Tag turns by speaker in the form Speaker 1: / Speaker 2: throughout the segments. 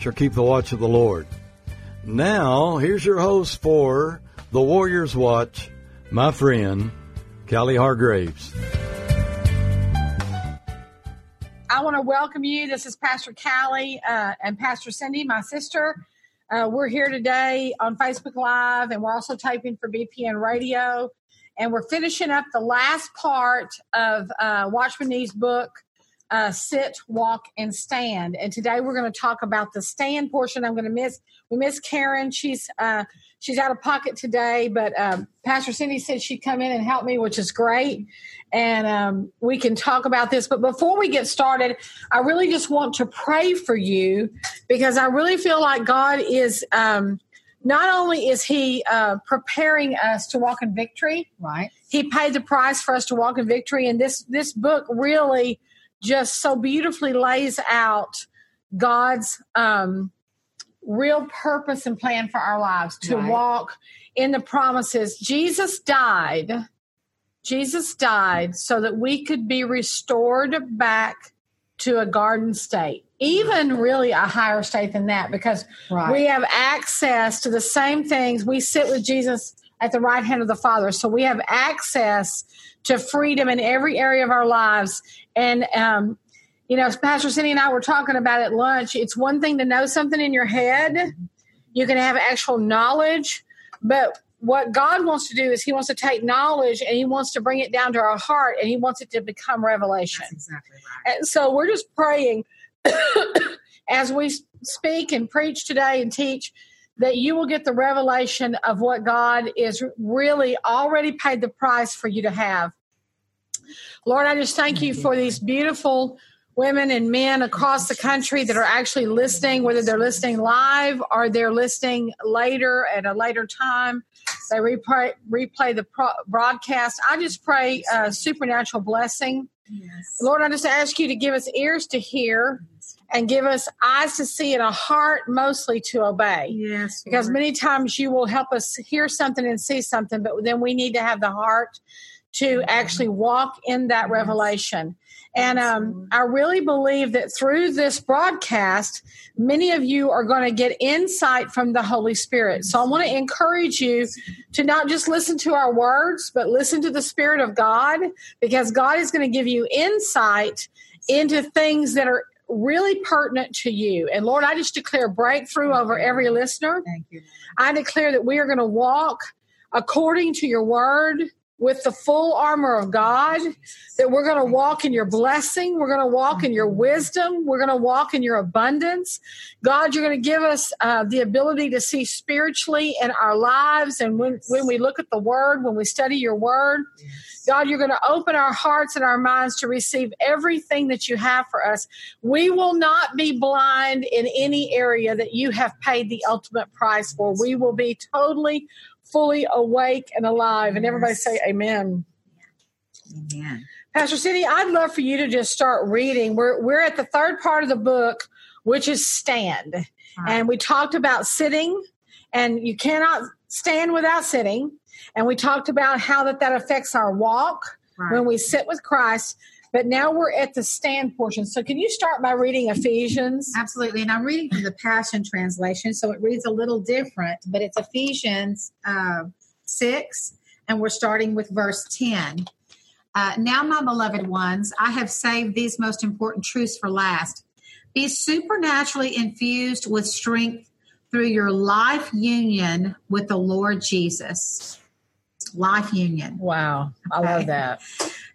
Speaker 1: shall keep the watch of the Lord. Now, here's your host for the Warriors Watch, my friend, Callie Hargraves.
Speaker 2: I want to welcome you. This is Pastor Callie uh, and Pastor Cindy, my sister. Uh, we're here today on Facebook Live, and we're also typing for BPN Radio. And we're finishing up the last part of uh, Watchman Nee's book, uh, Sit, Walk, and Stand. And today we're going to talk about the stand portion. I'm going to miss we miss Karen. She's uh, she's out of pocket today, but um, Pastor Cindy said she'd come in and help me, which is great. And um, we can talk about this. But before we get started, I really just want to pray for you because I really feel like God is. Um, not only is he uh, preparing us to walk in victory,
Speaker 3: right?
Speaker 2: He paid the price for us to walk in victory, and this this book really just so beautifully lays out God's um, real purpose and plan for our lives to
Speaker 3: Right.
Speaker 2: walk in the promises. Jesus died. Jesus died so that we could be restored back to a garden state, even really a higher state than that, because
Speaker 3: Right.
Speaker 2: we have access to the same things. We sit with Jesus at the right hand of the Father. So we have access to freedom in every area of our lives. And, um, you know, Pastor Cindy and I were talking about at lunch. It's one thing to know something in your head, you can have actual knowledge, but what God wants to do is He wants to take knowledge and He wants to bring it down to our heart and He wants it to become revelation.
Speaker 3: That's exactly right.
Speaker 2: And so we're just praying as we speak and preach today and teach that you will get the revelation of what God is really already paid the price for you to have. Lord, I just thank you for these beautiful women and men across the country that are actually listening, whether they're listening live or they're listening later at a later time. They replay, replay the pro- broadcast. I just pray uh, supernatural blessing.
Speaker 3: Yes.
Speaker 2: Lord, I just ask you to give us ears to hear and give us eyes to see and a heart mostly to obey.
Speaker 3: Yes.
Speaker 2: Because
Speaker 3: Lord.
Speaker 2: many times you will help us hear something and see something, but then we need to have the heart to actually walk in that
Speaker 3: Yes.
Speaker 2: revelation. And um, I really believe that through this broadcast, many of you are going to get insight from the Holy Spirit. So I want to encourage you to not just listen to our words, but listen to the Spirit of God, because God is going to give you insight into things that are really pertinent to you. And Lord, I just declare breakthrough over every listener.
Speaker 3: Thank you.
Speaker 2: I declare that we are going to walk according to your word with the full armor of God, that we're going to walk in your blessing. We're going to walk in your wisdom. We're going to walk in your abundance. God, you're going to give us uh, the ability to see spiritually in our lives. And when, when we look at the word, when we study your word, God, you're going to open our hearts and our minds to receive everything that you have for us. We will not be blind in any area that you have paid the ultimate price for. We will be totally, fully awake and alive. And everybody say, Amen.
Speaker 3: Amen.
Speaker 2: Pastor Cindy, I'd love for you to just start reading. We're we're at the third part of the book, which is stand. And we talked about sitting, and you cannot stand without sitting. And we talked about how that that affects our walk
Speaker 3: Right.
Speaker 2: when we sit with Christ. But now we're at the stand portion. So can you start by reading Ephesians?
Speaker 3: Absolutely. And I'm reading from the Passion Translation, so it reads a little different, but it's Ephesians uh, 6, and we're starting with verse 10. Uh, now, my beloved ones, I have saved these most important truths for last. Be supernaturally infused with strength through your life union with the Lord Jesus. Life union.
Speaker 2: Wow, I
Speaker 3: Okay.
Speaker 2: love that.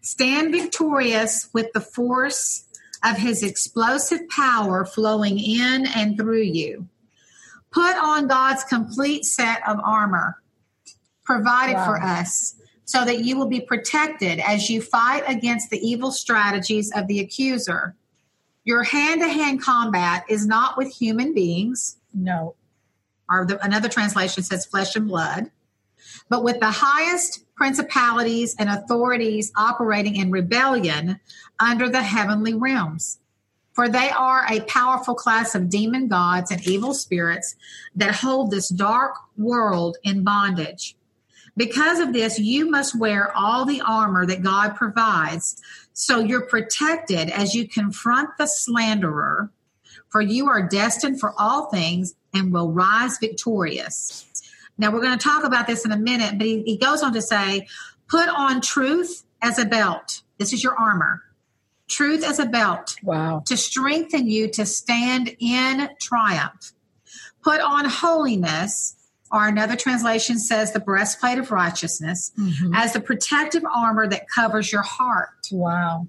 Speaker 3: Stand victorious with the force of his explosive power flowing in and through you. Put on God's complete set of armor provided
Speaker 2: Wow.
Speaker 3: for us so that you will be protected as you fight against the evil strategies of the accuser. Your hand to hand combat is not with human beings,
Speaker 2: No.
Speaker 3: or the, another translation says flesh and blood, but with the highest principalities and authorities operating in rebellion under the heavenly realms. For they are a powerful class of demon gods and evil spirits that hold this dark world in bondage. Because of this, you must wear all the armor that God provides so you're protected as you confront the slanderer, for you are destined for all things and will rise victorious. Now, we're going to talk about this in a minute, but he, he goes on to say, put on truth as a belt. This is your armor. Truth as a belt
Speaker 2: Wow.
Speaker 3: to strengthen you to stand in triumph. Put on holiness, or another translation says the breastplate of righteousness, mm-hmm. as the protective armor that covers your heart.
Speaker 2: Wow.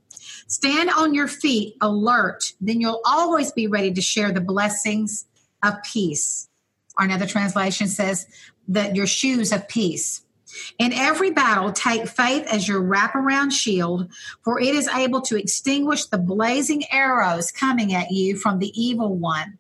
Speaker 3: Stand on your feet alert, then you'll always be ready to share the blessings of peace. Or another translation says that your shoes of peace. In every battle, take faith as your wraparound shield, for it is able to extinguish the blazing arrows coming at you from the evil one.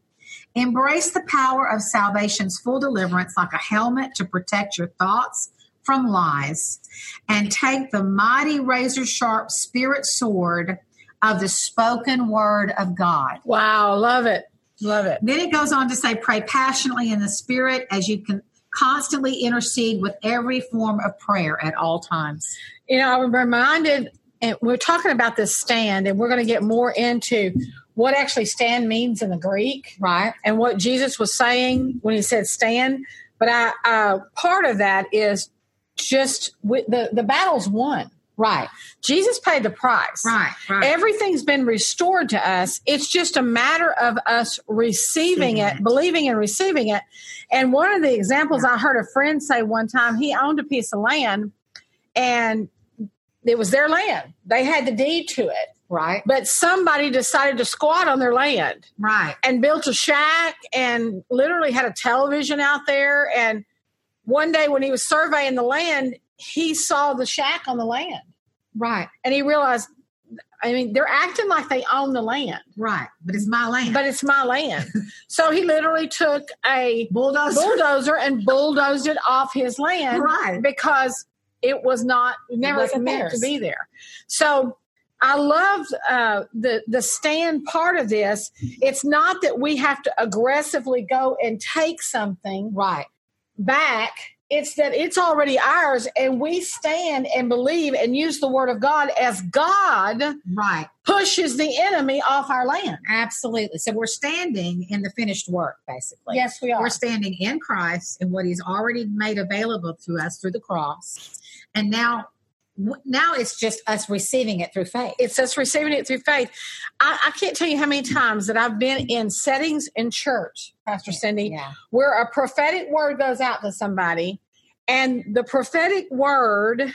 Speaker 3: Embrace the power of salvation's full deliverance like a helmet to protect your thoughts from lies, and take the mighty razor sharp spirit sword of the spoken word of God.
Speaker 2: Wow. Love it. Love it.
Speaker 3: Then it goes on to say, pray passionately in the spirit as you can constantly intercede with every form of prayer at all times.
Speaker 2: You know, I'm reminded, and we're talking about this stand, and we're going to get more into what actually stand means in the Greek
Speaker 3: Right?
Speaker 2: and what Jesus was saying when he said stand. But I, uh, part of that is just with the the battle's won.
Speaker 3: Right.
Speaker 2: Jesus paid the price.
Speaker 3: Right. Right.
Speaker 2: Everything's been restored to us. It's just a matter of us receiving it,
Speaker 3: it.
Speaker 2: believing and receiving it. And one of the examples I heard a friend say one time, he owned a piece of land and it was their land. They had the deed to it.
Speaker 3: right.
Speaker 2: But somebody decided to squat on their land
Speaker 3: Right.
Speaker 2: and built a shack and literally had a television out there. And one day when he was surveying the land, he saw the shack on the land
Speaker 3: Right.
Speaker 2: and he realized i mean they're acting like they own the land
Speaker 3: Right. But it's my land.
Speaker 2: but it's my land so he literally took a
Speaker 3: bulldozer.
Speaker 2: bulldozer and bulldozed it off his land
Speaker 3: Right.
Speaker 2: because it was not never meant
Speaker 3: theirs.
Speaker 2: to be there so I love uh, the the stand part of this. It's not that we have to aggressively go and take something
Speaker 3: Right.
Speaker 2: back. It's that it's already ours, and we stand and believe and use the word of God as God
Speaker 3: Right.
Speaker 2: pushes the enemy off our land.
Speaker 3: Absolutely. So we're standing in the finished work, basically.
Speaker 2: Yes, we are.
Speaker 3: We're standing in Christ and what He's already made available to us through the cross, and now, now it's just us receiving it through faith.
Speaker 2: It's us receiving it through faith. I, I can't tell you how many times that I've been in settings in church, Pastor Cindy,
Speaker 3: Yeah.
Speaker 2: where a prophetic word goes out to somebody, and the prophetic word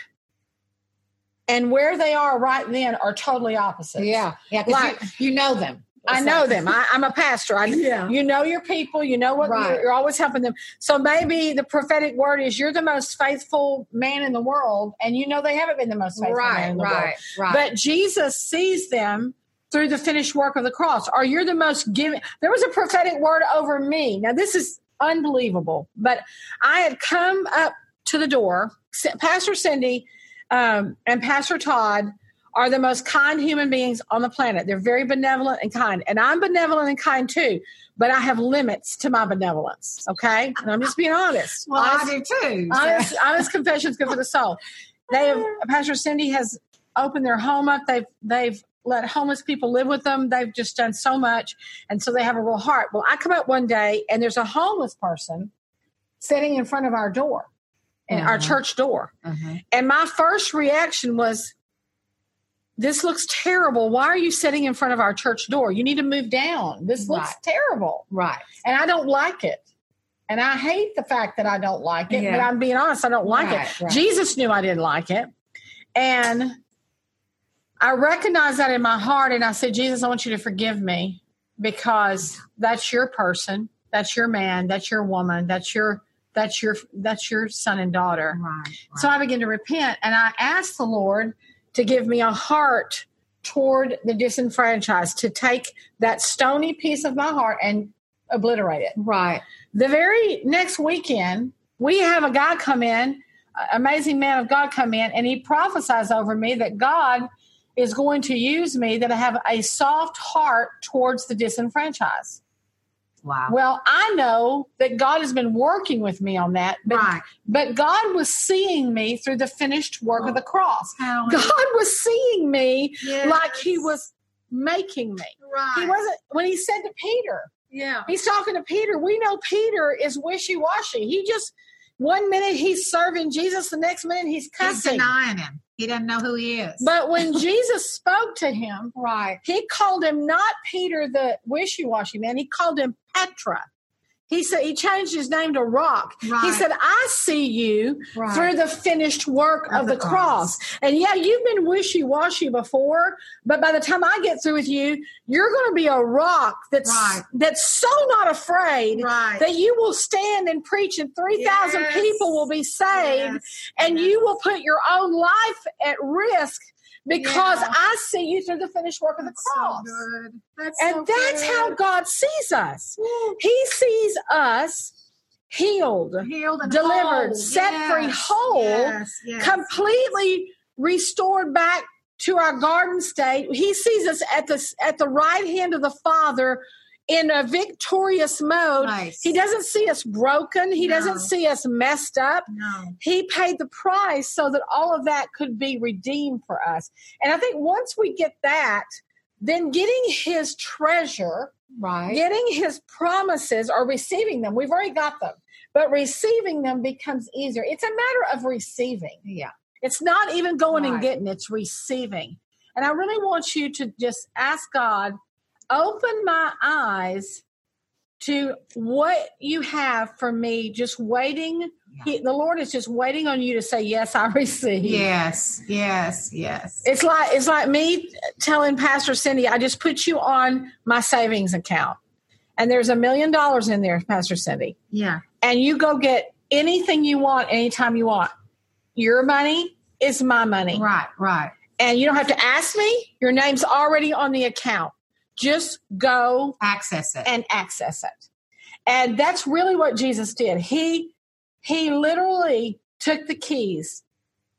Speaker 2: and where they are right then are totally opposite.
Speaker 3: Yeah. Yeah.
Speaker 2: Like-
Speaker 3: you, you know them.
Speaker 2: I know them. I, I'm a pastor. I,
Speaker 3: Yeah.
Speaker 2: You know your people. You know what
Speaker 3: Right.
Speaker 2: you're, you're always helping them. So maybe the prophetic word is you're the most faithful man in the world, and you know they haven't been the most faithful man
Speaker 3: Right.
Speaker 2: in the world.
Speaker 3: Right. Right.
Speaker 2: But Jesus sees them through the finished work of the cross. Or you're the most giving. There was a prophetic word over me. Now this is unbelievable. But I had come up to the door. Pastor Cindy um, and Pastor Todd are the most kind human beings on the planet. They're very benevolent and kind. And I'm benevolent and kind too, but I have limits to my benevolence. Okay. And I'm just being honest.
Speaker 3: well,
Speaker 2: Honest-
Speaker 3: I do too. so-
Speaker 2: honest, honest confessions good for the soul. They have Pastor Cindy has opened their home up. They've they've let homeless people live with them. They've just done so much, and so they have a real heart. Well, I come up one day and there's a homeless person sitting in front of our door, in our
Speaker 3: Mhm.
Speaker 2: church door,
Speaker 3: Mhm.
Speaker 2: and my first reaction was. This looks terrible. Why are you sitting in front of our church door? You need to move down. This looks
Speaker 3: Right.
Speaker 2: terrible
Speaker 3: Right.
Speaker 2: and I don't like it. And I hate the fact that I don't like it, but I'm being honest, I don't like
Speaker 3: Right,
Speaker 2: it.
Speaker 3: right.
Speaker 2: Jesus knew I didn't like it. And I recognized that in my heart and I said, Jesus, I want you to forgive me because that's your person, that's your man, that's your woman, that's your that's your that's your son and daughter.
Speaker 3: Right.
Speaker 2: So I began to repent and I asked the Lord to give me a heart toward the disenfranchised, to take that stony piece of my heart and obliterate it.
Speaker 3: Right.
Speaker 2: The very next weekend, we have a guy come in, amazing man of God come in, and he prophesies over me that God is going to use me, that I have a soft heart towards the disenfranchised.
Speaker 3: Wow.
Speaker 2: Well, I know that God has been working with me on that, but,
Speaker 3: right.
Speaker 2: but God was seeing me through the finished work of the oh, cross.
Speaker 3: How-
Speaker 2: God was seeing me
Speaker 3: Yes.
Speaker 2: like He was making me.
Speaker 3: Right.
Speaker 2: He wasn't, when He said to Peter,
Speaker 3: Yeah.
Speaker 2: He's talking to Peter. We know Peter is wishy washy. He just, one minute he's serving Jesus, the next minute he's
Speaker 3: He's
Speaker 2: cussing.
Speaker 3: denying him. He doesn't know who he is.
Speaker 2: But when Jesus spoke to him,
Speaker 3: right.
Speaker 2: he called him not Peter the wishy washy man, he called him Petra. He said he changed his name to Rock. He said, I see you
Speaker 3: Right.
Speaker 2: through the finished work of,
Speaker 3: Of
Speaker 2: the,
Speaker 3: the
Speaker 2: cross. And yeah, you've been wishy washy before, but by the time I get through with you, you're going to be a rock that's
Speaker 3: Right.
Speaker 2: that's so not afraid
Speaker 3: Right.
Speaker 2: that you will stand and preach and 3,000
Speaker 3: Yes.
Speaker 2: people will be saved
Speaker 3: Yes.
Speaker 2: and
Speaker 3: Yes.
Speaker 2: you will put your own life at risk because
Speaker 3: Yeah.
Speaker 2: I see you through the finished work of the cross.
Speaker 3: So good. That's
Speaker 2: and
Speaker 3: so
Speaker 2: that's
Speaker 3: good.
Speaker 2: how God sees us. He sees us healed,
Speaker 3: healed
Speaker 2: delivered,
Speaker 3: whole.
Speaker 2: set free, whole,
Speaker 3: Yes. Yes.
Speaker 2: completely restored back to our garden state. He sees us at the at the right hand of the Father in a victorious mode.
Speaker 3: Nice.
Speaker 2: He doesn't see us broken. He
Speaker 3: No.
Speaker 2: doesn't see us messed up.
Speaker 3: No.
Speaker 2: He paid the price so that all of that could be redeemed for us. And I think once we get that, then getting his treasure,
Speaker 3: Right.
Speaker 2: getting his promises or receiving them, we've already got them, but receiving them becomes easier. It's a matter of receiving.
Speaker 3: Yeah.
Speaker 2: It's not even going and getting, it's receiving. And I really want you to just ask God, open my eyes to what you have for me, just waiting. He, the Lord is just waiting on you to say, Yes, I receive.
Speaker 3: Yes. Yes. Yes.
Speaker 2: It's like it's like me telling Pastor Cindy, I just put you on my savings account. And there's a million dollars in there, Pastor Cindy.
Speaker 3: Yeah.
Speaker 2: And you go get anything you want anytime you want. Your money is my money.
Speaker 3: Right. Right.
Speaker 2: And you don't have to ask me. Your name's already on the account. Just go
Speaker 3: Access it.
Speaker 2: and access it. And that's really what Jesus did. He he literally took the keys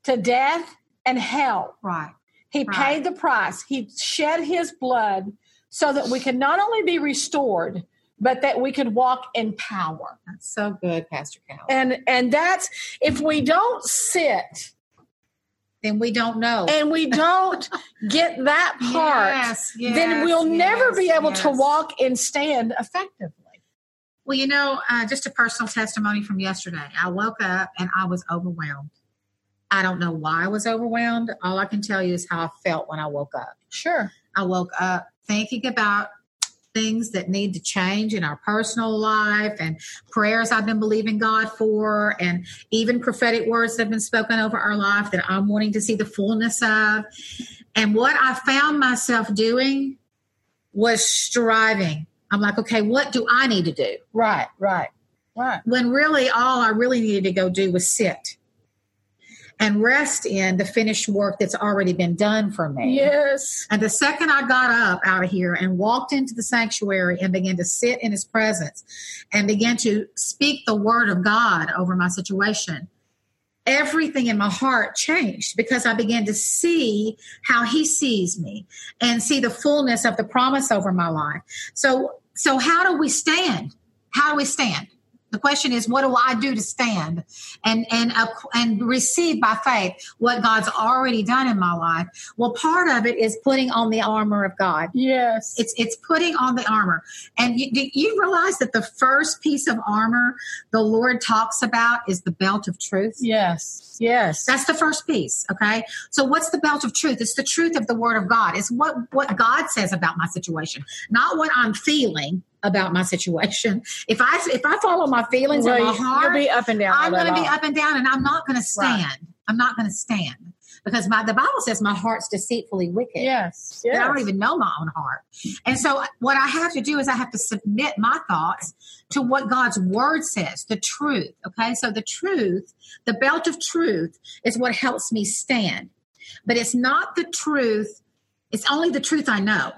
Speaker 2: to death and hell.
Speaker 3: right.
Speaker 2: He
Speaker 3: Right.
Speaker 2: paid the price. He shed his blood so that we can not only be restored, but that we could walk in power.
Speaker 3: That's so good, Pastor Cal.
Speaker 2: And and that's if we don't sit
Speaker 3: then we don't know.
Speaker 2: and we don't get that part,
Speaker 3: Yes,
Speaker 2: then we'll never be able to walk and stand effectively.
Speaker 3: Well, you know, uh, just a personal testimony from yesterday. I woke up and I was overwhelmed. I don't know why I was overwhelmed. All I can tell you is how I felt when I woke up.
Speaker 2: Sure.
Speaker 3: I woke up thinking about things that need to change in our personal life and prayers I've been believing God for, and even prophetic words that have been spoken over our life that I'm wanting to see the fullness of. And what I found myself doing was striving. I'm like, okay, what do I need to do?
Speaker 2: Right, right, right.
Speaker 3: when really all I really needed to go do was sit and rest in the finished work that's already been done for me.
Speaker 2: Yes.
Speaker 3: And the second I got up out of here and walked into the sanctuary and began to sit in his presence and began to speak the word of God over my situation, everything in my heart changed because I began to see how he sees me and see the fullness of the promise over my life. So, so how do we stand? How do we stand? The question is, what do I do to stand and and uh, and receive by faith what God's already done in my life? Well, part of it is putting on the armor of God.
Speaker 2: Yes.
Speaker 3: It's it's putting on the armor, and you, do you realize that the first piece of armor the Lord talks about is the belt of truth.
Speaker 2: yes. Yes.
Speaker 3: That's the first piece. Okay. So what's the belt of truth? It's the truth of the word of God. It's what, what God says about my situation, not what I'm feeling about my situation. If I, if I follow my feelings
Speaker 2: Well,
Speaker 3: and my heart,
Speaker 2: you'll be up and down.
Speaker 3: I'm going to be up and down and I'm not going to stand. I'm not going to stand because my, the Bible says my heart's deceitfully wicked.
Speaker 2: Yes. Yes.
Speaker 3: I don't even know my own heart. And so uh, what I have to do is I have to submit my thoughts to what God's word says, the truth. Okay. So the truth, the belt of truth is what helps me stand. But it's not the truth It's only the truth I know,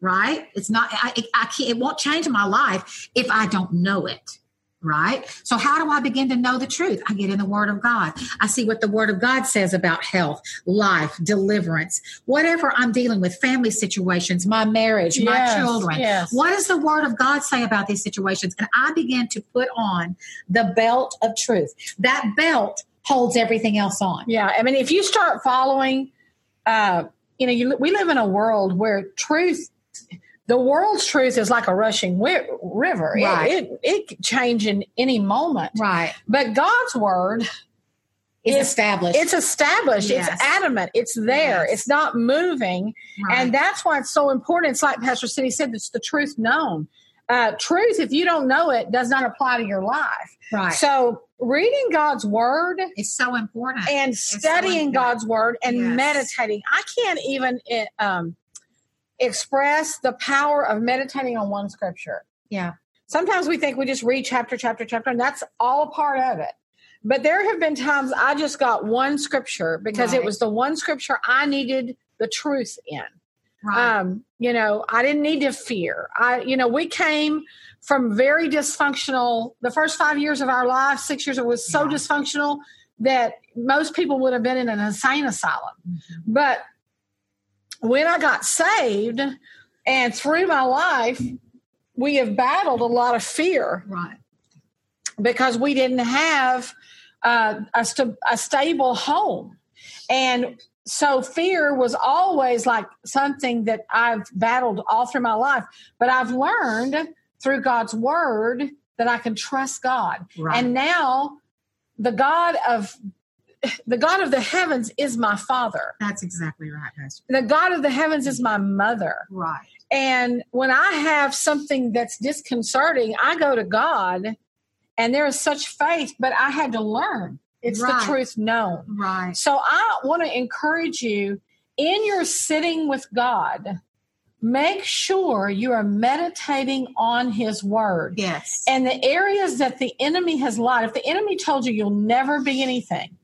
Speaker 3: right? It's not, I, I can't, it won't change my life if I don't know it right? So, how do I begin to know the truth? I get in the Word of God. I see what the Word of God says about health, life, deliverance, whatever I'm dealing with, family situations, my marriage, yes, my children. Yes. What does the Word of God say about these situations? And I begin to put on the belt of truth. That belt holds everything else on.
Speaker 2: Yeah. I mean, if you start following, uh, you know, you, we live in a world where truth the world's truth is like a rushing wi- river. Right. It, it, it can change in any moment.
Speaker 3: Right.
Speaker 2: But God's word
Speaker 3: is established.
Speaker 2: It's established. Yes. It's adamant. It's there. Yes. It's not moving. Right. And that's why it's so important. It's like Pastor Cindy said, it's the truth known. Uh, truth, if you don't know it, does not apply to your life.
Speaker 3: Right.
Speaker 2: So reading God's word
Speaker 3: is so important.
Speaker 2: And studying so important. God's word and yes. meditating. I can't even eh, um, express the power of meditating on one scripture.
Speaker 3: Yeah.
Speaker 2: Sometimes we think we just read chapter, chapter, chapter, and that's all part of it. But there have been times I just got one scripture because right. it was the one scripture I needed the truth in. Right. Um, you know, I didn't need to fear. I, you know, we came from very dysfunctional. The first five years of our life, six years, it was so yeah. dysfunctional that most people would have been in an insane asylum. Mm-hmm. But when I got saved and through my life, we have battled a lot of fear.
Speaker 3: Right.
Speaker 2: Because we didn't have uh, a, st- a stable home. And so fear was always like something that I've battled all through my life. But I've learned through God's word that I can trust God. Right. And now the God of the God of the heavens is my father.
Speaker 3: That's exactly right, Pastor.
Speaker 2: The God of the heavens is my mother.
Speaker 3: Right.
Speaker 2: And when I have something that's disconcerting, I go to God and there is such faith, but I had to learn. It's right. the truth known.
Speaker 3: Right.
Speaker 2: So I want to encourage you in your sitting with God, make sure you are meditating on his word.
Speaker 3: Yes.
Speaker 2: And the areas that the enemy has lied, if the enemy told you you'll never be anything,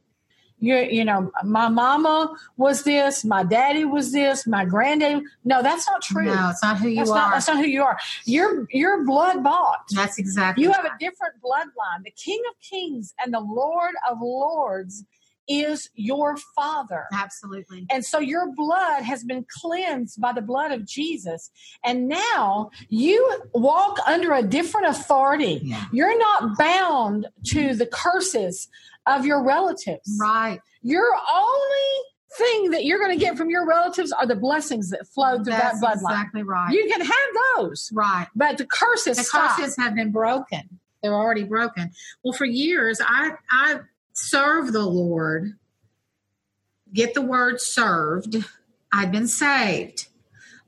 Speaker 2: you you know my mama was this my daddy was this my granddaddy no that's not true.
Speaker 3: No it's not who you
Speaker 2: that's
Speaker 3: are.
Speaker 2: not, that's not who you are. You're you're blood bought.
Speaker 3: That's exactly
Speaker 2: you
Speaker 3: right.
Speaker 2: have a different bloodline. The king of kings and the lord of lords is your father.
Speaker 3: Absolutely.
Speaker 2: And so your blood has been cleansed by the blood of Jesus. And now you walk under a different authority. Yeah. You're not bound to the curses of your relatives.
Speaker 3: Right.
Speaker 2: Your only thing that you're going to get from your relatives are the blessings that flow through
Speaker 3: That's
Speaker 2: that bloodline.
Speaker 3: Exactly right.
Speaker 2: You can have those.
Speaker 3: Right.
Speaker 2: But the curses
Speaker 3: the
Speaker 2: stop.
Speaker 3: curses have been broken. They're already broken. Well, for years I I served the Lord. Get the word served. I'd been saved.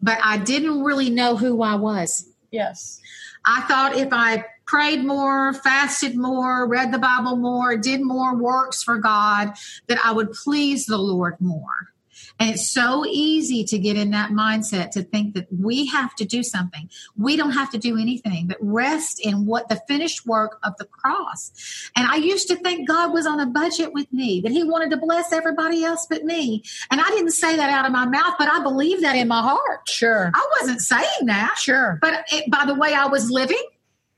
Speaker 3: But I didn't really know who I was.
Speaker 2: Yes.
Speaker 3: I thought if I prayed more, fasted more, read the Bible more, did more works for God, that I would please the Lord more. And it's so easy to get in that mindset to think that we have to do something. We don't have to do anything, but rest in what the finished work of the cross. And I used to think God was on a budget with me, that He wanted to bless everybody else but me. And I didn't say that out of my mouth, but I believe that in my heart.
Speaker 2: Sure.
Speaker 3: I wasn't saying that.
Speaker 2: Sure.
Speaker 3: But it, by the way I was living,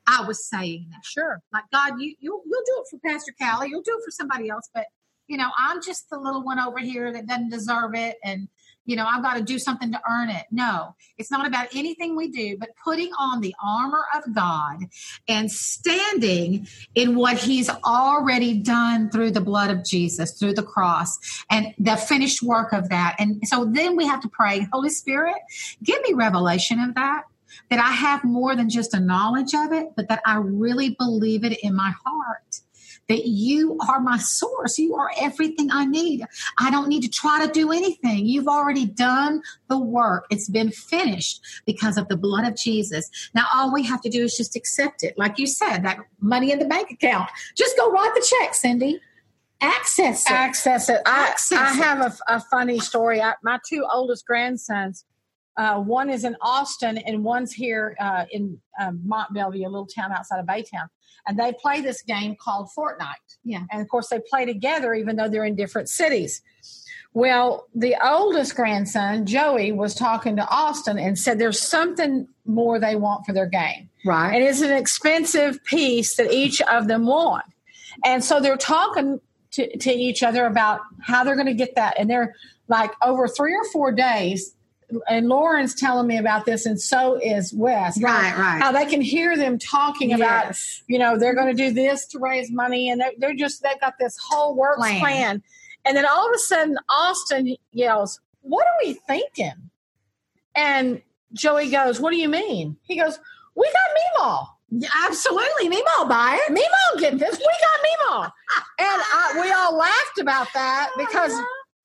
Speaker 3: I was saying that.
Speaker 2: Sure.
Speaker 3: Like, God, you, you, you'll do it for Pastor Callie. You'll do it for somebody else. But, you know, I'm just the little one over here that doesn't deserve it. And, you know, I've got to do something to earn it. No, it's not about anything we do, but putting on the armor of God and standing in what He's already done through the blood of Jesus, through the cross, and the finished work of that. And so then we have to pray, Holy Spirit, give me revelation of that that I have more than just a knowledge of it, but that I really believe it in my heart. That you are my source. You are everything I need. I don't need to try to do anything. You've already done the work. It's been finished because of the blood of Jesus. Now, all we have to do is just accept it. Like you said, that money in the bank account. Just go write the check, Cindy access it.
Speaker 2: Access it. I, access I have a, a, funny story. I, my two oldest grandsons uh, one is in Austin and one's here uh, in uh, Mont Belvieu, a little town outside of Baytown. And they play this game called Fortnite.
Speaker 3: Yeah.
Speaker 2: And of course, they play together even though they're in different cities. Well, the oldest grandson, Joey, was talking to Austin and said there's something more they want for their game.
Speaker 3: Right.
Speaker 2: And it's an expensive piece that each of them want. And so they're talking to, to each other about how they're going to get that. And they're like over three or four days. And Lauren's telling me about this, and so is Wes.
Speaker 3: Right,
Speaker 2: how,
Speaker 3: right.
Speaker 2: How they can hear them talking about, you know, they're going to do this to raise money, and they're, they're just they've got this whole works
Speaker 3: Plan.
Speaker 2: plan. And then all of a sudden, Austin yells, "What are we thinking?" And Joey goes, "What do you mean?" He goes, "We got Meemaw."
Speaker 3: Yeah, absolutely. Meemaw buy it.
Speaker 2: Meemaw get this. We got Meemaw. And I, we all laughed about that oh because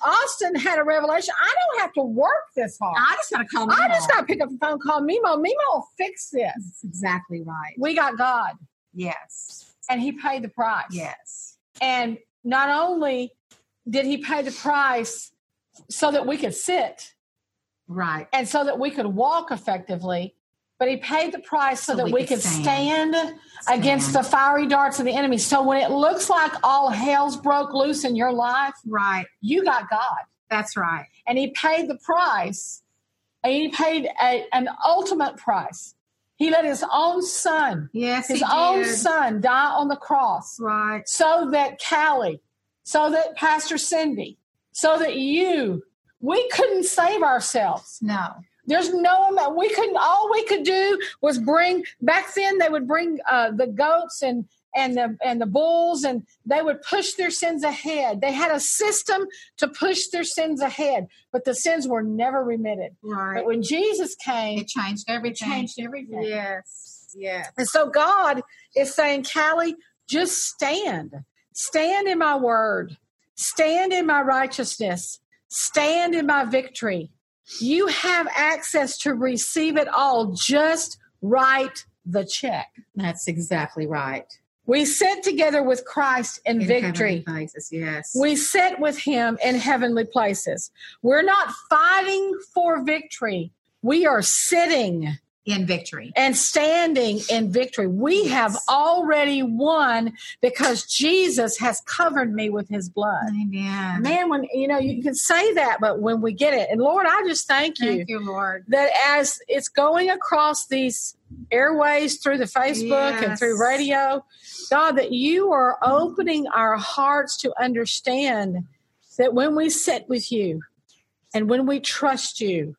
Speaker 2: Austin had a revelation. I don't have to work this hard.
Speaker 3: I just got to call
Speaker 2: I just got to pick up the phone, call Meemaw. Meemaw will fix this.
Speaker 3: That's exactly right.
Speaker 2: We got God,
Speaker 3: Yes.
Speaker 2: and He paid the price.
Speaker 3: Yes.
Speaker 2: And not only did He pay the price so that we could sit
Speaker 3: Right.
Speaker 2: and so that we could walk effectively, but He paid the price so,
Speaker 3: So
Speaker 2: that
Speaker 3: we
Speaker 2: we
Speaker 3: could
Speaker 2: stand,
Speaker 3: stand.
Speaker 2: against the fiery darts of the enemy. So when it looks like all hell's broke loose in your life,
Speaker 3: Right.
Speaker 2: you got God.
Speaker 3: That's right.
Speaker 2: And He paid the price, and He paid a, an ultimate price. He let His own son,
Speaker 3: Yes.
Speaker 2: His own
Speaker 3: did.
Speaker 2: son, die on the cross
Speaker 3: Right.
Speaker 2: so that Callie, so that Pastor Cindy, so that you, we couldn't save ourselves.
Speaker 3: No.
Speaker 2: There's no amount. We couldn't. All we could do was bring. Back then, they would bring uh, the goats and and the and the bulls, and they would push their sins ahead. They had a system to push their sins ahead, but the sins were never remitted.
Speaker 3: Right.
Speaker 2: But when Jesus came,
Speaker 3: It changed
Speaker 2: it
Speaker 3: everything.
Speaker 2: changed everything.
Speaker 3: Yes. Yes.
Speaker 2: And so God is saying, Callie, just stand. Stand in my word. Stand in my righteousness. Stand in my victory. You have access to receive it all. Just write the check.
Speaker 3: That's exactly right.
Speaker 2: We sit together with Christ in,
Speaker 3: In
Speaker 2: victory.
Speaker 3: heavenly places. Yes.
Speaker 2: We sit with him in heavenly places. We're not fighting for victory. We are sitting
Speaker 3: in victory.
Speaker 2: and standing in victory. We
Speaker 3: Yes.
Speaker 2: have already won because Jesus has covered me with his blood.
Speaker 3: Amen.
Speaker 2: Man, when you know, you can say that, but when we get it, and Lord, I just thank you
Speaker 3: Thank you, Lord.
Speaker 2: that as it's going across these airways through the Facebook and through radio, God, that you are opening our hearts to understand that when we sit with you and when we trust you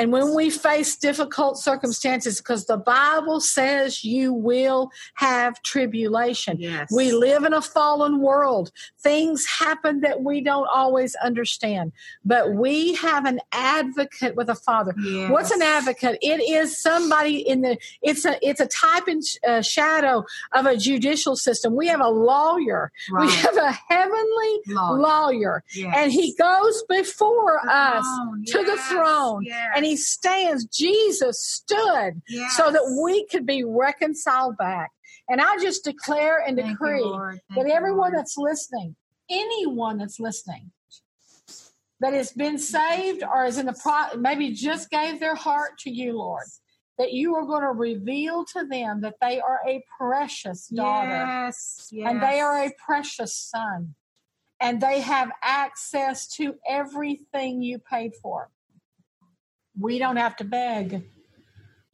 Speaker 2: and when we face difficult circumstances, because the Bible says you will have tribulation.
Speaker 3: Yes.
Speaker 2: We live in a fallen world. Things happen that we don't always understand, but we have an advocate with a father.
Speaker 3: Yes.
Speaker 2: What's an advocate? It is somebody in the. It's a. It's a type and uh, shadow of a judicial system. We have a lawyer.
Speaker 3: Right.
Speaker 2: We have a heavenly
Speaker 3: Lord.
Speaker 2: lawyer,
Speaker 3: Yes.
Speaker 2: and he goes before us to the throne, and he stands. Jesus stood
Speaker 3: Yes.
Speaker 2: so that we could be reconciled back. And I just declare and
Speaker 3: Thank
Speaker 2: decree. That everyone that's listening, anyone that's listening, that has been saved or is in the pro, maybe just gave their heart to you, Lord, that you are going to reveal to them that they are a precious daughter
Speaker 3: Yes. yes.
Speaker 2: and they are a precious son, and they have access to everything you paid for. We don't have to beg.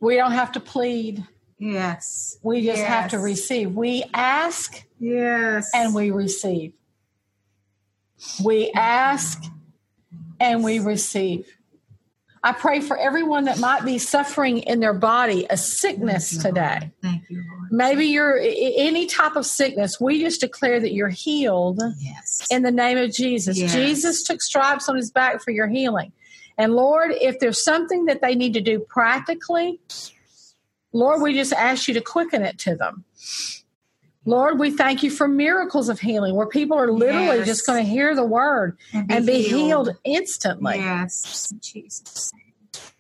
Speaker 2: We don't have to plead.
Speaker 3: Yes.
Speaker 2: We just have to receive. We ask
Speaker 3: Yes.
Speaker 2: and we receive. We ask and we receive. I pray for everyone that might be suffering in their body a sickness
Speaker 3: Thank
Speaker 2: today.
Speaker 3: Thank you, Lord.
Speaker 2: Maybe you're any type of sickness. We just declare that you're healed
Speaker 3: Yes.
Speaker 2: in the name of Jesus.
Speaker 3: Yes.
Speaker 2: Jesus took stripes on his back for your healing. And Lord, if there's something that they need to do practically, Lord, we just ask you to quicken it to them. Lord, we thank you for miracles of healing where people are literally
Speaker 3: Yes.
Speaker 2: just going to hear the word and be healed instantly.
Speaker 3: Yes. Jesus.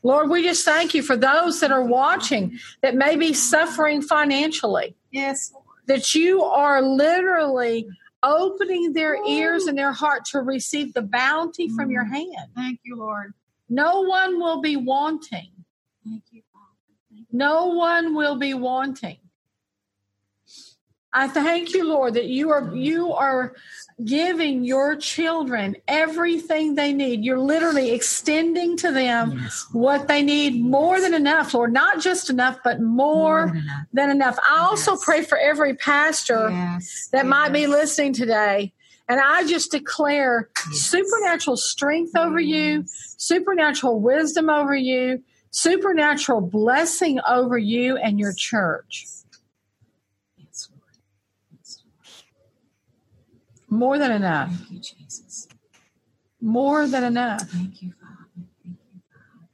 Speaker 2: Lord, we just thank you for those that are watching that may be suffering financially.
Speaker 3: Yes.
Speaker 2: that you are literally opening their ears and their heart to receive the bounty from your mm. hand.
Speaker 3: Thank you, Lord.
Speaker 2: No one will be wanting.
Speaker 3: Thank you, Father.
Speaker 2: No one will be wanting. I thank you, Lord, that you are you are giving your children everything they need. You're literally extending to them yes. what they need more than enough, Lord. Not just enough, but more, more than, enough. than, enough. I yes. also pray for every pastor yes. that might be listening today. And I just declare supernatural strength over you, supernatural wisdom over you, supernatural blessing over you and your church. More than enough.
Speaker 3: Thank you, Jesus.
Speaker 2: More than enough.
Speaker 3: Thank you, Father. Thank you,
Speaker 2: Father.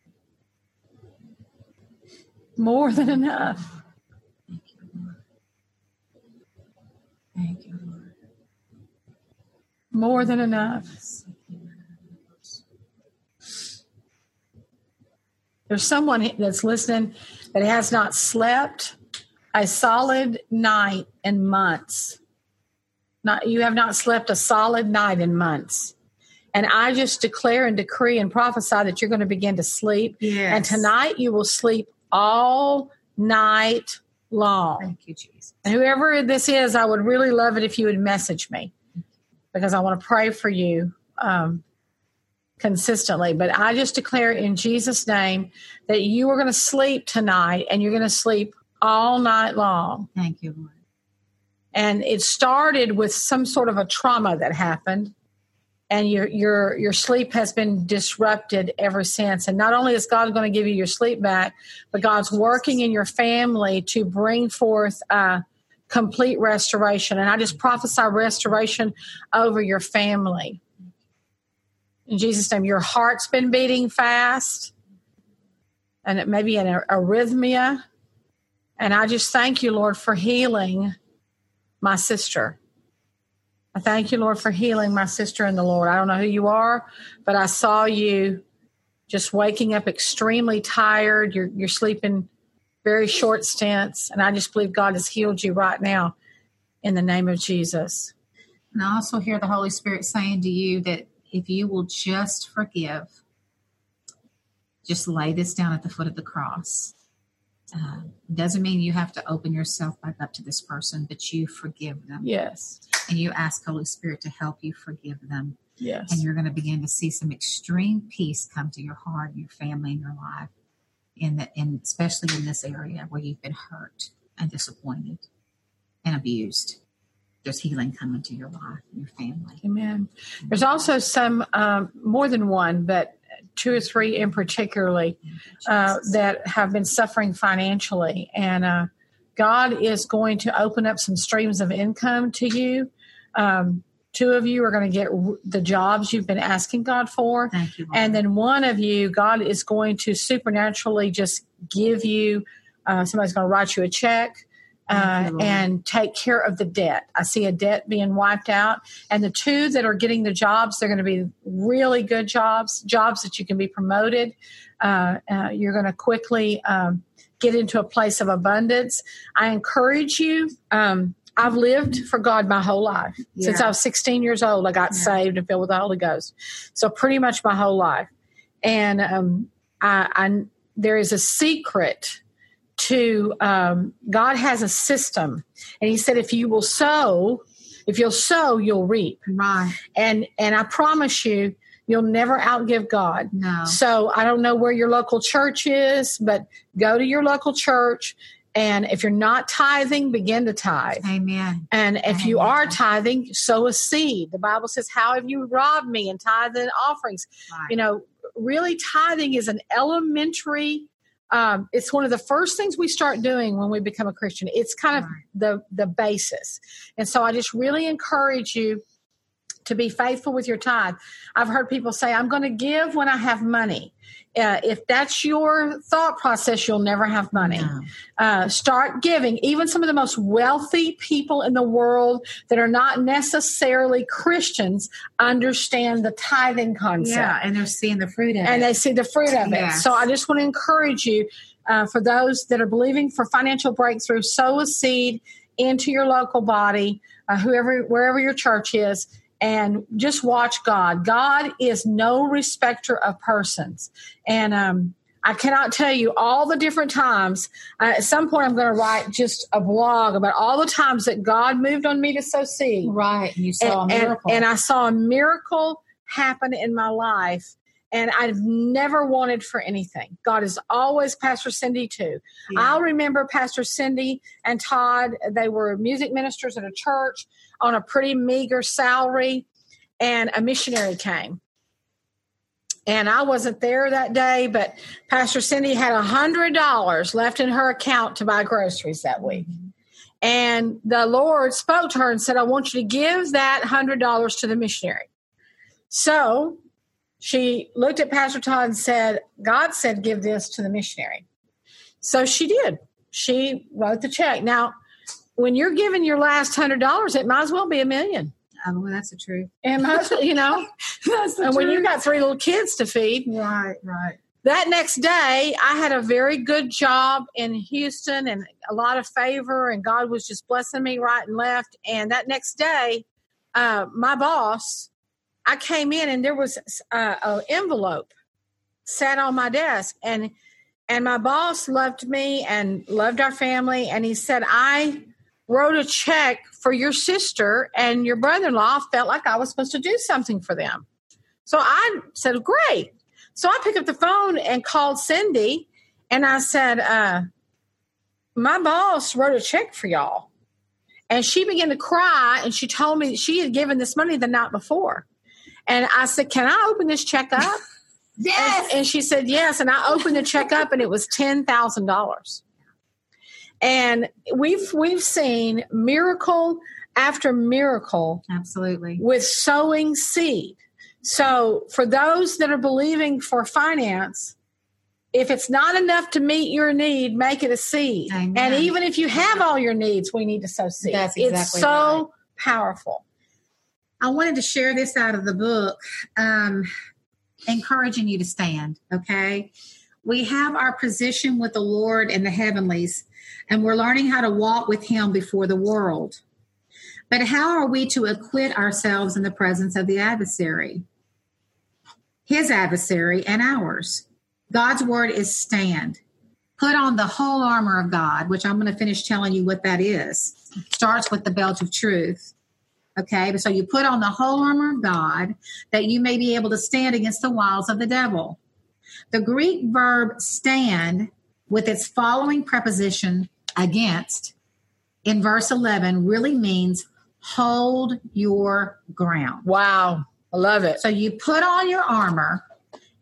Speaker 2: More than enough.
Speaker 3: Thank you, Lord. Thank you, Lord.
Speaker 2: More than enough. There's someone that's listening that has not slept a solid night in months not you have not slept a solid night in months. And I just declare and decree and prophesy that you're going to begin to sleep.
Speaker 3: Yes.
Speaker 2: And tonight you will sleep all night long.
Speaker 3: Thank you, Jesus.
Speaker 2: And whoever this is, I would really love it if you would message me because I want to pray for you um, consistently. But I just declare in Jesus' name that you are going to sleep tonight and you're going to sleep all night long.
Speaker 3: Thank you, Lord.
Speaker 2: And it started with some sort of a trauma that happened. And your your your sleep has been disrupted ever since. And not only is God going to give you your sleep back, but God's working in your family to bring forth uh, complete restoration. And I just prophesy restoration over your family. In Jesus' name, your heart's been beating fast, and it may be an arrhythmia. And I just thank you, Lord, for healing my sister. I thank you, Lord, for healing my sister in the Lord. I don't know who you are, but I saw you just waking up extremely tired. You're, you're sleeping very short stints. And I just believe God has healed you right now in the name of Jesus.
Speaker 3: And I also hear the Holy Spirit saying to you that if you will just forgive, just lay this down at the foot of the cross uh, doesn't mean you have to open yourself back up to this person, but you forgive them.
Speaker 2: Yes.
Speaker 3: And you ask Holy Spirit to help you forgive them.
Speaker 2: Yes.
Speaker 3: And you're going to begin to see some extreme peace come to your heart, your family, and your life. In the, and especially in this area where you've been hurt and disappointed and abused. There's healing coming to your life and your family.
Speaker 2: Amen. There's also some, um, more than one, but two or three in particularly uh, that have been suffering financially, and uh, God is going to open up some streams of income to you. Um, two of you are going to get the jobs you've been asking God for,
Speaker 3: you,
Speaker 2: and then one of you, God is going to supernaturally just give you. Uh, somebody's going to write you a check uh, and take care of the debt. I see a debt being wiped out. And the two that are getting the jobs, they're going to be really good jobs, jobs that you can be promoted. Uh, uh, you're going to quickly um, get into a place of abundance. I encourage you. Um, I've lived for God my whole life. Yeah. Since I was 16 years old, I got yeah. saved and filled with the Holy Ghost. So pretty much my whole life. And um, I, I, there is a secret to um, God has a system, and He said, if you will sow, if you'll sow, you'll reap.
Speaker 3: Right.
Speaker 2: And and I promise you, you'll never outgive God.
Speaker 3: No.
Speaker 2: So I don't know where your local church is, but go to your local church. And if you're not tithing, begin to tithe.
Speaker 3: Amen.
Speaker 2: And if
Speaker 3: Amen.
Speaker 2: you are tithing, sow a seed. The Bible says, How have you robbed me in tithe and offerings?
Speaker 3: Right.
Speaker 2: You know, really tithing is an elementary um, it's one of the first things we start doing when we become a Christian. It's kind of right. the the basis, and so I just really encourage you to be faithful with your tithe. I've heard people say, "I'm going to give when I have money." Uh, if that's your thought process, you'll never have money. No. Uh, start giving. Even some of the most wealthy people in the world that are not necessarily Christians understand the tithing concept.
Speaker 3: Yeah, and they're seeing the fruit of
Speaker 2: and
Speaker 3: it.
Speaker 2: And they see the fruit of yes. it. So I just want to encourage you uh, for those that are believing for financial breakthrough, sow a seed into your local body, uh, whoever, wherever your church is and just watch God. God is no respecter of persons. And um, I cannot tell you all the different times. Uh, at some point, I'm going to write just a blog about all the times that God moved on me to sow seed.
Speaker 3: Right. You saw
Speaker 2: and,
Speaker 3: a miracle.
Speaker 2: And, and I saw a miracle happen in my life. And I've never wanted for anything. God is always Pastor Cindy too.
Speaker 3: Yeah.
Speaker 2: I'll remember Pastor Cindy and Todd. They were music ministers at a church on a pretty meager salary, and a missionary came and I wasn't there that day, but Pastor Cindy had a hundred dollars left in her account to buy groceries that week. And the Lord spoke to her and said, I want you to give that hundred dollars to the missionary. So she looked at Pastor Todd and said, God said, give this to the missionary. So she did. She wrote the check. Now, when you're giving your last hundred dollars, it might as well be a million.
Speaker 3: Oh, well, that's the truth.
Speaker 2: And most, you know,
Speaker 3: That's the
Speaker 2: and when
Speaker 3: truth.
Speaker 2: you got three little kids to feed,
Speaker 3: right, right.
Speaker 2: that next day I had a very good job in Houston and a lot of favor, and God was just blessing me right and left. And that next day, uh, my boss, I came in and there was uh, an envelope sat on my desk, and and my boss loved me and loved our family, and he said I wrote a check for your sister and your brother-in-law felt like I was supposed to do something for them. So I said, great. So I picked up the phone and called Cindy and I said, uh, my boss wrote a check for y'all. And she began to cry and she told me she had given this money the night before. And I said, Can I open this check up?
Speaker 3: Yes.
Speaker 2: And, and she said, Yes. And I opened the check up and it was $10,000. And we've we've seen miracle after miracle
Speaker 3: Absolutely.
Speaker 2: with sowing seed. So, for those that are believing for finance, if it's not enough to meet your need, make it a seed.
Speaker 3: Amen.
Speaker 2: And even if you have all your needs, we need to sow seed.
Speaker 3: That's
Speaker 2: it's so
Speaker 3: right.
Speaker 2: powerful.
Speaker 3: I wanted to share this out of the book, um, encouraging you to stand, okay? We have our position with the Lord in the heavenlies, and we're learning how to walk with Him before the world. But how are we to acquit ourselves in the presence of the adversary? His adversary and ours. God's word is stand. Put on the whole armor of God, which I'm going to finish telling you what that is. Starts with the belt of truth. Okay, so you put on the whole armor of God that you may be able to stand against the wiles of the devil. The Greek verb stand with its following preposition against in verse 11 really means hold your ground.
Speaker 2: Wow. I love it.
Speaker 3: So you put on your armor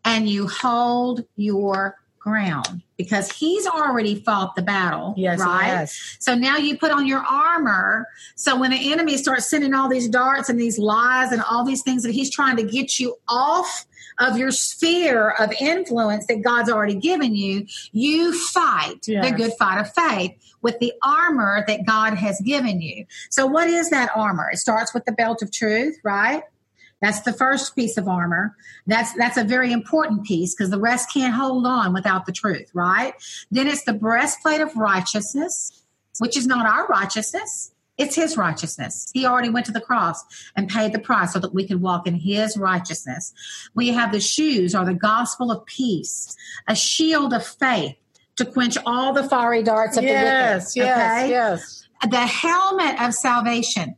Speaker 3: and you hold your ground because he's already fought the battle.
Speaker 2: Yes,
Speaker 3: right? So now you put on your armor. So when the enemy starts sending all these darts and these lies and all these things that he's trying to get you off of your sphere of influence that God's already given you, you fight
Speaker 2: Yes.
Speaker 3: the good fight of faith with the armor that God has given you. So what is that armor? It starts with the belt of truth, right? That's the first piece of armor. That's that's a very important piece because the rest can't hold on without the truth, right? Then it's the breastplate of righteousness, which is not our righteousness. It's his righteousness. He already went to the cross and paid the price so that we can walk in his righteousness. We have the shoes or the gospel of peace, a shield of faith to quench all the fiery darts of
Speaker 2: Yes,
Speaker 3: the wicked.
Speaker 2: yes,
Speaker 3: okay?
Speaker 2: yes.
Speaker 3: the helmet of salvation,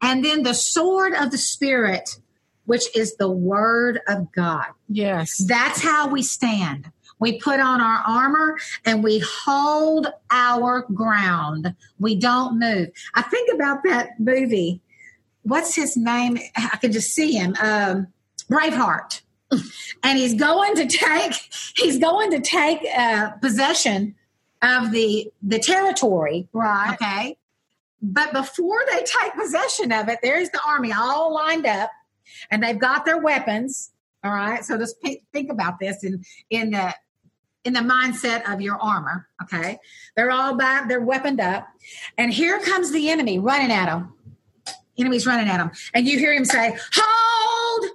Speaker 3: and then the sword of the Spirit, which is the word of God.
Speaker 2: Yes.
Speaker 3: That's how we stand. We put on our armor and we hold our ground. We don't move. I think about that movie. What's his name? I can just see him. Um, Braveheart. And he's going to take he's going to take uh, possession of the the territory
Speaker 2: Right.
Speaker 3: Okay. But before they take possession of it, there's the army all lined up and they've got their weapons. All right. So just p- think about this in, in the, in the mindset of your armor. Okay. They're all by They're weaponed up. And here comes the enemy running at them. Enemy's running at them. And you hear him say, hold,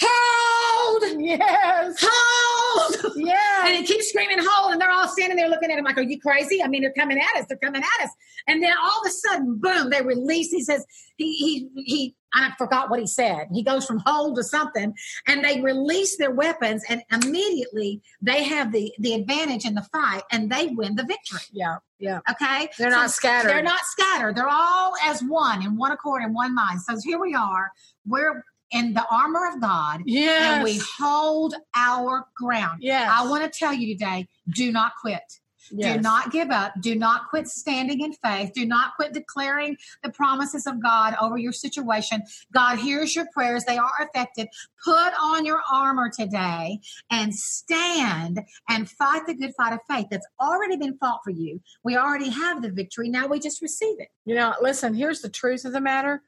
Speaker 3: hold,
Speaker 2: Yes.
Speaker 3: hold.
Speaker 2: Yeah.
Speaker 3: And he keeps screaming, hold, and they're all standing there looking at him like, Are you crazy? I mean, they're coming at us, they're coming at us. And then all of a sudden, boom, they release. He says, he he he I forgot what he said. He goes from hold to something, and they release their weapons, and immediately they have the the advantage in the fight, and they win the victory.
Speaker 2: yeah. Yeah.
Speaker 3: Okay,
Speaker 2: They're not scattered.
Speaker 3: They're not scattered. They're all as one in one accord in one mind. So here we are. We're in the armor of God,
Speaker 2: Yes.
Speaker 3: and we hold our ground.
Speaker 2: Yes.
Speaker 3: I want to tell you today: do not quit.
Speaker 2: Yes.
Speaker 3: Do not give up. Do not quit standing in faith. Do not quit declaring the promises of God over your situation. God hears your prayers, they are effective. Put on your armor today and stand and fight the good fight of faith that's already been fought for you. We already have the victory. Now we just receive it.
Speaker 2: You know, listen, here's the truth of the matter.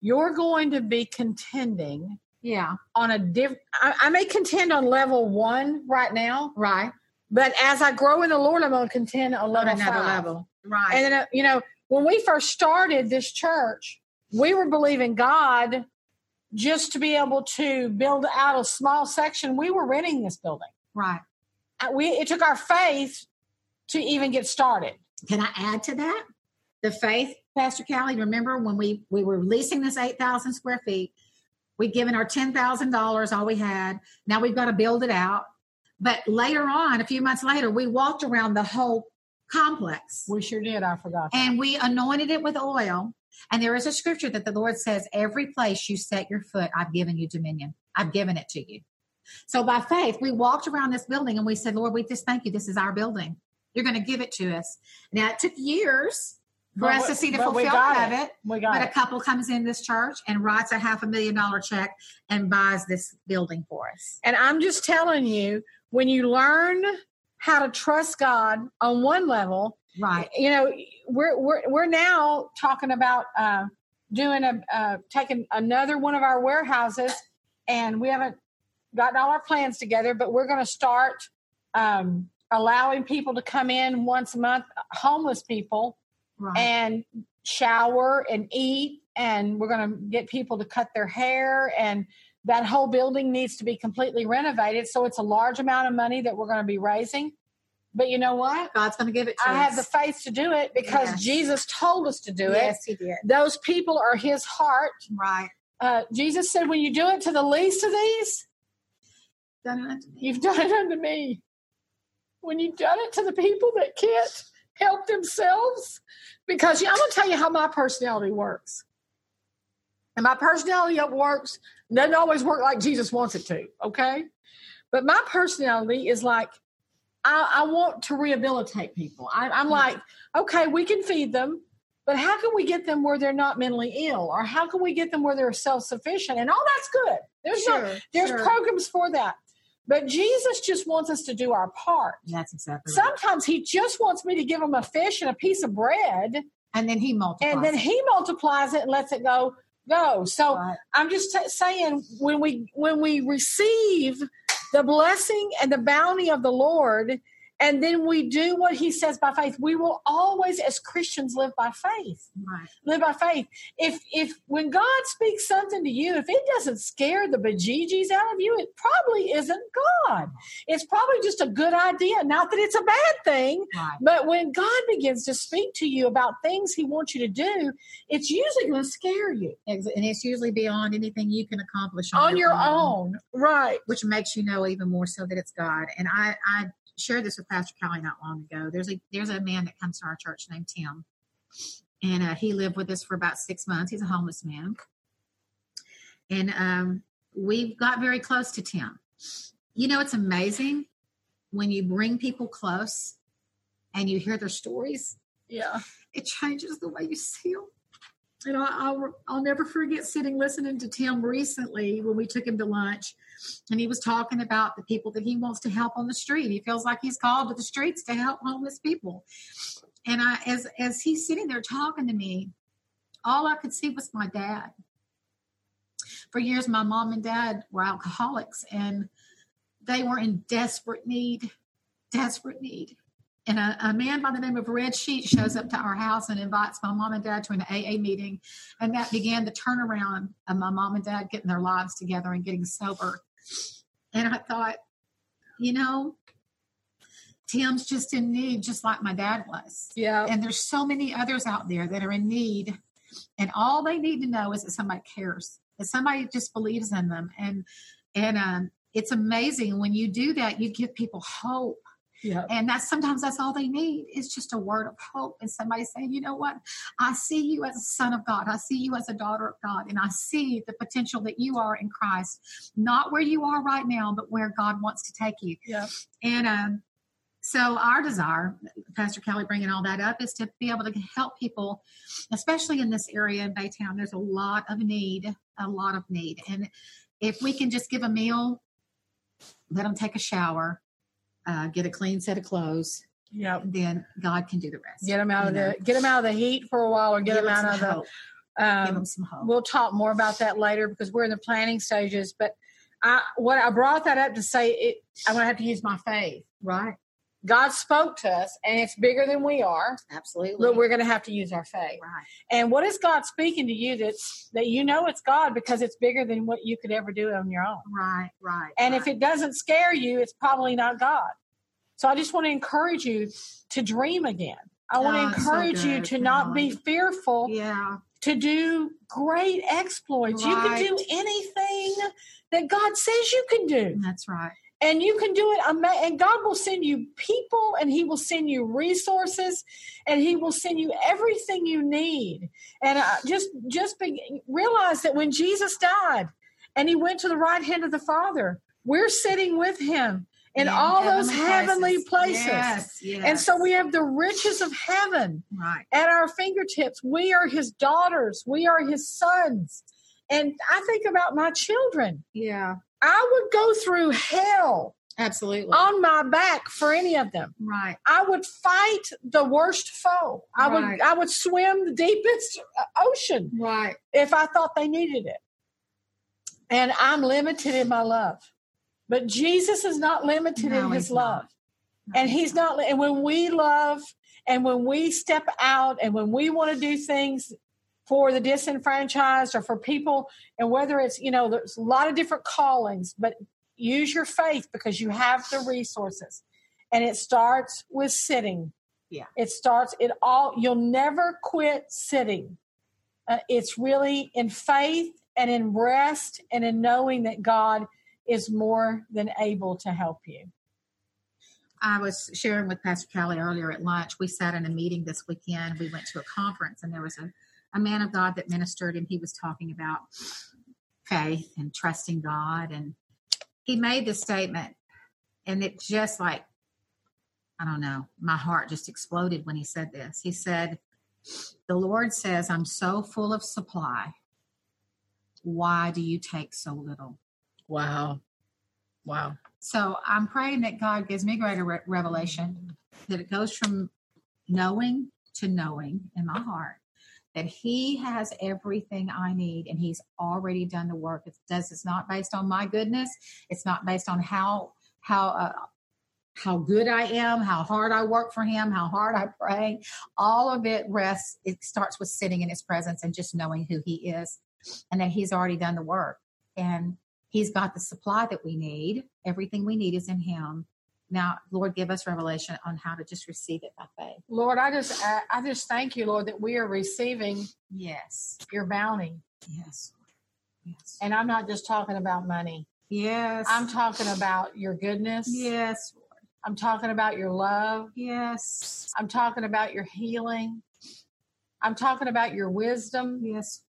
Speaker 2: You're going to be contending
Speaker 3: Yeah.
Speaker 2: on a different, I may contend on level one right now,
Speaker 3: Right.
Speaker 2: but as I grow in the Lord, I'm going to contend on
Speaker 3: On
Speaker 2: level
Speaker 3: another
Speaker 2: five.
Speaker 3: level. Right.
Speaker 2: And then, uh, you know, when we first started this church, we were believing God just to be able to build out a small section. We were renting this building.
Speaker 3: right.
Speaker 2: Uh, We it took our faith to even get started.
Speaker 3: Can I add to that? The faith, Pastor Callie, remember when we, we were leasing this 8,000 square feet, we'd given our $10,000, all we had. Now we've got to build it out. But later on, a few months later, we walked around the whole complex
Speaker 2: We sure did. I forgot. that.
Speaker 3: and we anointed it with oil. And there is a scripture that the Lord says, Every place you set your foot, I've given you dominion. I've given it to you. So by faith, we walked around this building and we said, Lord, we just thank you. This is our building. You're going to give it to us. Now, it took years for
Speaker 2: But
Speaker 3: us to see the fulfillment of
Speaker 2: it.
Speaker 3: it.
Speaker 2: we got
Speaker 3: But
Speaker 2: it.
Speaker 3: a couple comes in this church and writes a half a million dollar check and buys this building for us.
Speaker 2: And I'm just telling you, when you learn how to trust God on one level,
Speaker 3: Right.
Speaker 2: you know, we're we're we're now talking about uh, doing a uh, taking another one of our warehouses, and we haven't gotten all our plans together, but we're going to start um, allowing people to come in once a month, homeless people,
Speaker 3: Right.
Speaker 2: and shower and eat and we're going to get people to cut their hair and that whole building needs to be completely renovated so it's a large amount of money that we're going to be raising but you know what
Speaker 3: God's going to give it to
Speaker 2: i
Speaker 3: us.
Speaker 2: have the faith to do it because
Speaker 3: Yes.
Speaker 2: jesus told us to do
Speaker 3: Yes, he did.
Speaker 2: it those people are his heart
Speaker 3: Right.
Speaker 2: uh, jesus said when you do it to the least of these
Speaker 3: Done it
Speaker 2: you've done it unto me when you've done it to the people that can't help themselves? Because i'm going to tell you how my personality works. And my personality works doesn't always work like jesus wants it to okay? But my personality is like i, I want to rehabilitate people. I, i'm hmm. like okay we can feed them but how can we get them where they're not mentally ill? Or how can we get them where they're self-sufficient? And all that's good. There's no there's
Speaker 3: sure.
Speaker 2: programs for that but jesus just wants us to do our part
Speaker 3: That's exactly right.
Speaker 2: sometimes he just wants me to give him a fish and a piece of bread
Speaker 3: And then he multiplies.
Speaker 2: and then he multiplies it and lets it go go so
Speaker 3: Right.
Speaker 2: i'm just t- saying when we when we receive the blessing and the bounty of the lord and then we do what he says by faith we will always as christians live by faith
Speaker 3: Right.
Speaker 2: live by faith if if when god speaks something to you if it doesn't scare the bejeebies out of you it probably isn't god it's probably just a good idea not that it's a bad thing
Speaker 3: Right.
Speaker 2: but when God begins to speak to you about things He wants you to do, it's usually going to scare you
Speaker 3: And it's usually beyond anything you can accomplish
Speaker 2: on your own. Right.
Speaker 3: which makes you know even more so that it's God. And I, I shared this with Pastor Callie not long ago. There's a there's a man that comes to our church named Tim, and uh, he lived with us for about six months. He's a homeless man, and um, we got very close to Tim. You know, it's amazing when you bring people close and you hear their stories.
Speaker 2: Yeah.
Speaker 3: It changes the way you see them. And I, I'll, I'll never forget sitting listening to Tim recently when we took him to lunch, and he was talking about the people that he wants to help on the street. He feels like he's called to the streets to help homeless people. And I, as as he's sitting there talking to me, all I could see was my dad. For years, my mom and dad were alcoholics, and they were in desperate need, desperate need. And a, a man by the name of Red Sheet shows up to our house and invites my mom and dad to an AA meeting. And that began the turnaround of my mom and dad getting their lives together and getting sober. And I thought, you know, Tim's just in need, just like my dad was.
Speaker 2: Yeah.
Speaker 3: And there's so many others out there that are in need. And all they need to know is that somebody cares, that somebody just believes in them. And and um, it's amazing when you do that, you give people hope.
Speaker 2: Yeah.
Speaker 3: And that's sometimes that's all they need is just a word of hope and somebody saying, you know what, I see you as a son of God. I see you as a daughter of God. And I see the potential that you are in Christ, not where you are right now, but where God wants to take you.
Speaker 2: Yeah.
Speaker 3: And um, so our desire, Pastor Callie bringing all that up, is to be able to help people, especially in this area in Baytown. There's a lot of need, a lot of need. And if we can just give a meal, let them take a shower, uh, get a clean set of clothes,
Speaker 2: Yeah.
Speaker 3: then God can do the rest.
Speaker 2: Get them out of
Speaker 3: know?
Speaker 2: the get them out of the heat for a while, or get
Speaker 3: Give
Speaker 2: them out of the
Speaker 3: hope. give
Speaker 2: um,
Speaker 3: them some hope.
Speaker 2: we'll talk more about that later because we're in the planning stages. But I, what I brought that up to say, it, I'm going to have to use my faith.
Speaker 3: right.
Speaker 2: God spoke to us, and it's bigger than we are.
Speaker 3: Absolutely.
Speaker 2: But we're going to have to use our faith.
Speaker 3: right.
Speaker 2: And what is God speaking to you that's that you know it's God because it's bigger than what you could ever do on your own.
Speaker 3: Right. Right.
Speaker 2: And
Speaker 3: right.
Speaker 2: if it doesn't scare you, it's probably not God. So I just want to encourage you to dream again. I want
Speaker 3: Oh, ah,
Speaker 2: to
Speaker 3: it's so
Speaker 2: encourage you to not be fearful
Speaker 3: yeah.
Speaker 2: to do great exploits. You can do anything that God says you can do.
Speaker 3: That's right.
Speaker 2: And you can do it. And God will send you people and He will send you resources and He will send you everything you need. And uh, just, just be, realize that when Jesus died and He went to the right hand of the Father, we're sitting with Him in
Speaker 3: Yeah,
Speaker 2: all those heavenly places.
Speaker 3: Yes. Yes.
Speaker 2: And so we have the riches of heaven
Speaker 3: Right.
Speaker 2: at our fingertips. We are his daughters. We are his sons. And I think about my children.
Speaker 3: Yeah.
Speaker 2: I would go through hell
Speaker 3: Absolutely.
Speaker 2: on my back for any of them.
Speaker 3: right.
Speaker 2: I would fight the worst foe. I would I would swim the deepest ocean
Speaker 3: Right.
Speaker 2: if I thought they needed it. And I'm limited in my love. But Jesus is not limited
Speaker 3: No,
Speaker 2: in his
Speaker 3: not.
Speaker 2: love. And he's not and when we love and when we step out and when we want to do things for the disenfranchised or for people and whether it's you know there's a lot of different callings but use your faith because you have the resources and it starts with sitting
Speaker 3: Yeah.
Speaker 2: it starts it all you'll never quit sitting uh, it's really in faith and in rest and in knowing that god is more than able to help you
Speaker 3: I was sharing with Pastor Callie earlier at lunch. We sat in a meeting this weekend. We went to a conference, and there was a, a man of God that ministered, and he was talking about faith and trusting God. And he made this statement, and it just like, I don't know, my heart just exploded when he said this. He said, The Lord says, I'm so full of supply. Why do you take so little?
Speaker 2: wow wow
Speaker 3: So I'm praying that God gives me greater re- revelation, that it goes from knowing to knowing in my heart that He has everything I need and He's already done the work. It does. It's not based on my goodness. It's not based on how how uh, how good I am, how hard I work for Him, how hard I pray. All of it rests. It starts with sitting in His presence and just knowing who He is, and that He's already done the work and He's got the supply that we need. Everything we need is in Him. Now, Lord, give us revelation on how to just receive it by faith.
Speaker 2: lord i just I, I just thank you lord that we are receiving
Speaker 3: Yes.
Speaker 2: your bounty
Speaker 3: Yes. Yes.
Speaker 2: and i'm not just talking about money
Speaker 3: yes.
Speaker 2: i'm talking about your goodness
Speaker 3: Yes. lord.
Speaker 2: i'm talking about your love
Speaker 3: Yes.
Speaker 2: i'm talking about your healing i'm talking about your wisdom
Speaker 3: Yes.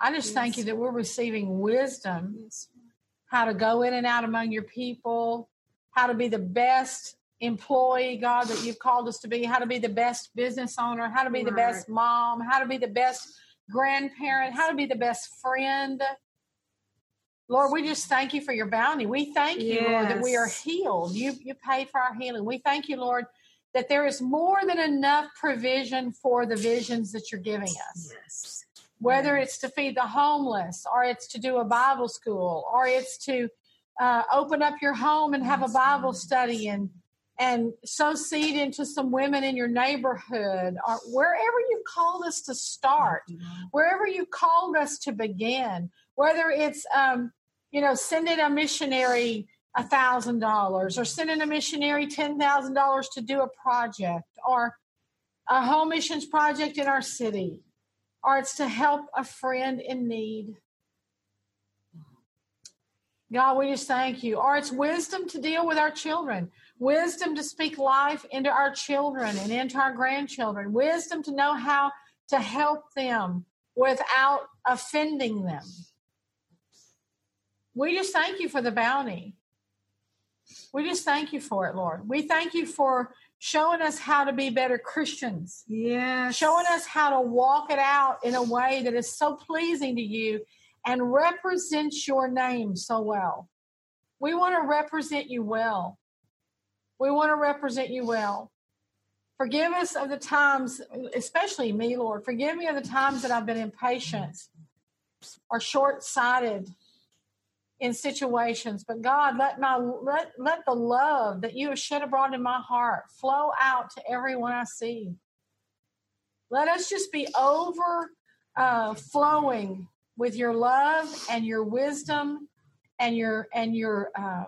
Speaker 2: i just thank you that we're receiving wisdom
Speaker 3: Yes.
Speaker 2: how to go in and out among your people, how to be the best employee, God, that you've called us to be, how to be the best business owner, how to be the best mom, how to be the best grandparent, how to be the best friend. Lord, we just thank you for your bounty. We thank you, Lord, that we are healed. You you paid for our healing. We thank you, Lord, that there is more than enough provision for the visions that you're giving us
Speaker 3: Yes.
Speaker 2: whether it's to feed the homeless or it's to do a Bible school or it's to uh, open up your home and have a Bible study and and sow seed into some women in your neighborhood or wherever you've called us to start, wherever you called us to begin, whether it's um, you know sending a missionary a thousand dollars or sending a missionary ten thousand dollars to do a project or a home missions project in our city or it's to help a friend in need god we just thank you or it's wisdom to deal with our children wisdom to speak life into our children and into our grandchildren wisdom to know how to help them without offending them we just thank you for the bounty we just thank you for it, Lord. We thank you for showing us how to be better Christians.
Speaker 3: Yeah.
Speaker 2: Showing us how to walk it out in a way that is so pleasing to you and represents your name so well. We want to represent you well. We want to represent you well. Forgive us of the times, especially me, Lord. Forgive me of the times that I've been impatient or short sighted in situations. But God, let my let let the love that you have shed abroad in my heart flow out to everyone I see. Let us just be over uh, flowing with your love and your wisdom and your and your uh,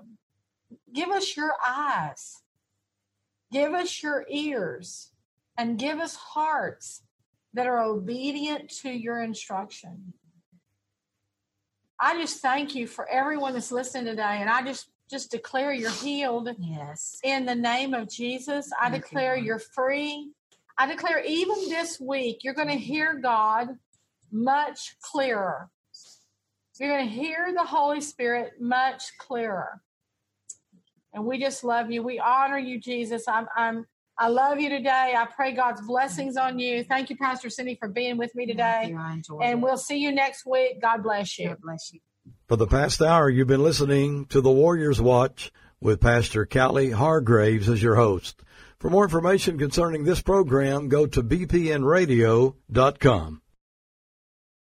Speaker 2: give us your eyes, give us your ears, and give us hearts that are obedient to your instruction. I just thank you for everyone that's listening today. And I just just declare you're healed.
Speaker 3: Yes.
Speaker 2: In the name of Jesus, I thank declare you, you're free. I declare even this week, you're going to hear God much clearer. You're going to hear the Holy Spirit much clearer. And we just love you. We honor you, Jesus. I'm, I'm, I love you today. I pray God's blessings on you. Thank you, Pastor Cindy, for being with me today.
Speaker 3: You,
Speaker 2: and
Speaker 3: it.
Speaker 2: we'll see you next week. God bless you.
Speaker 3: God bless you.
Speaker 1: For the past hour, you've been listening to the Warriors Watch with Pastor Callie Hargraves as your host. For more information concerning this program, go to bpnradio.com.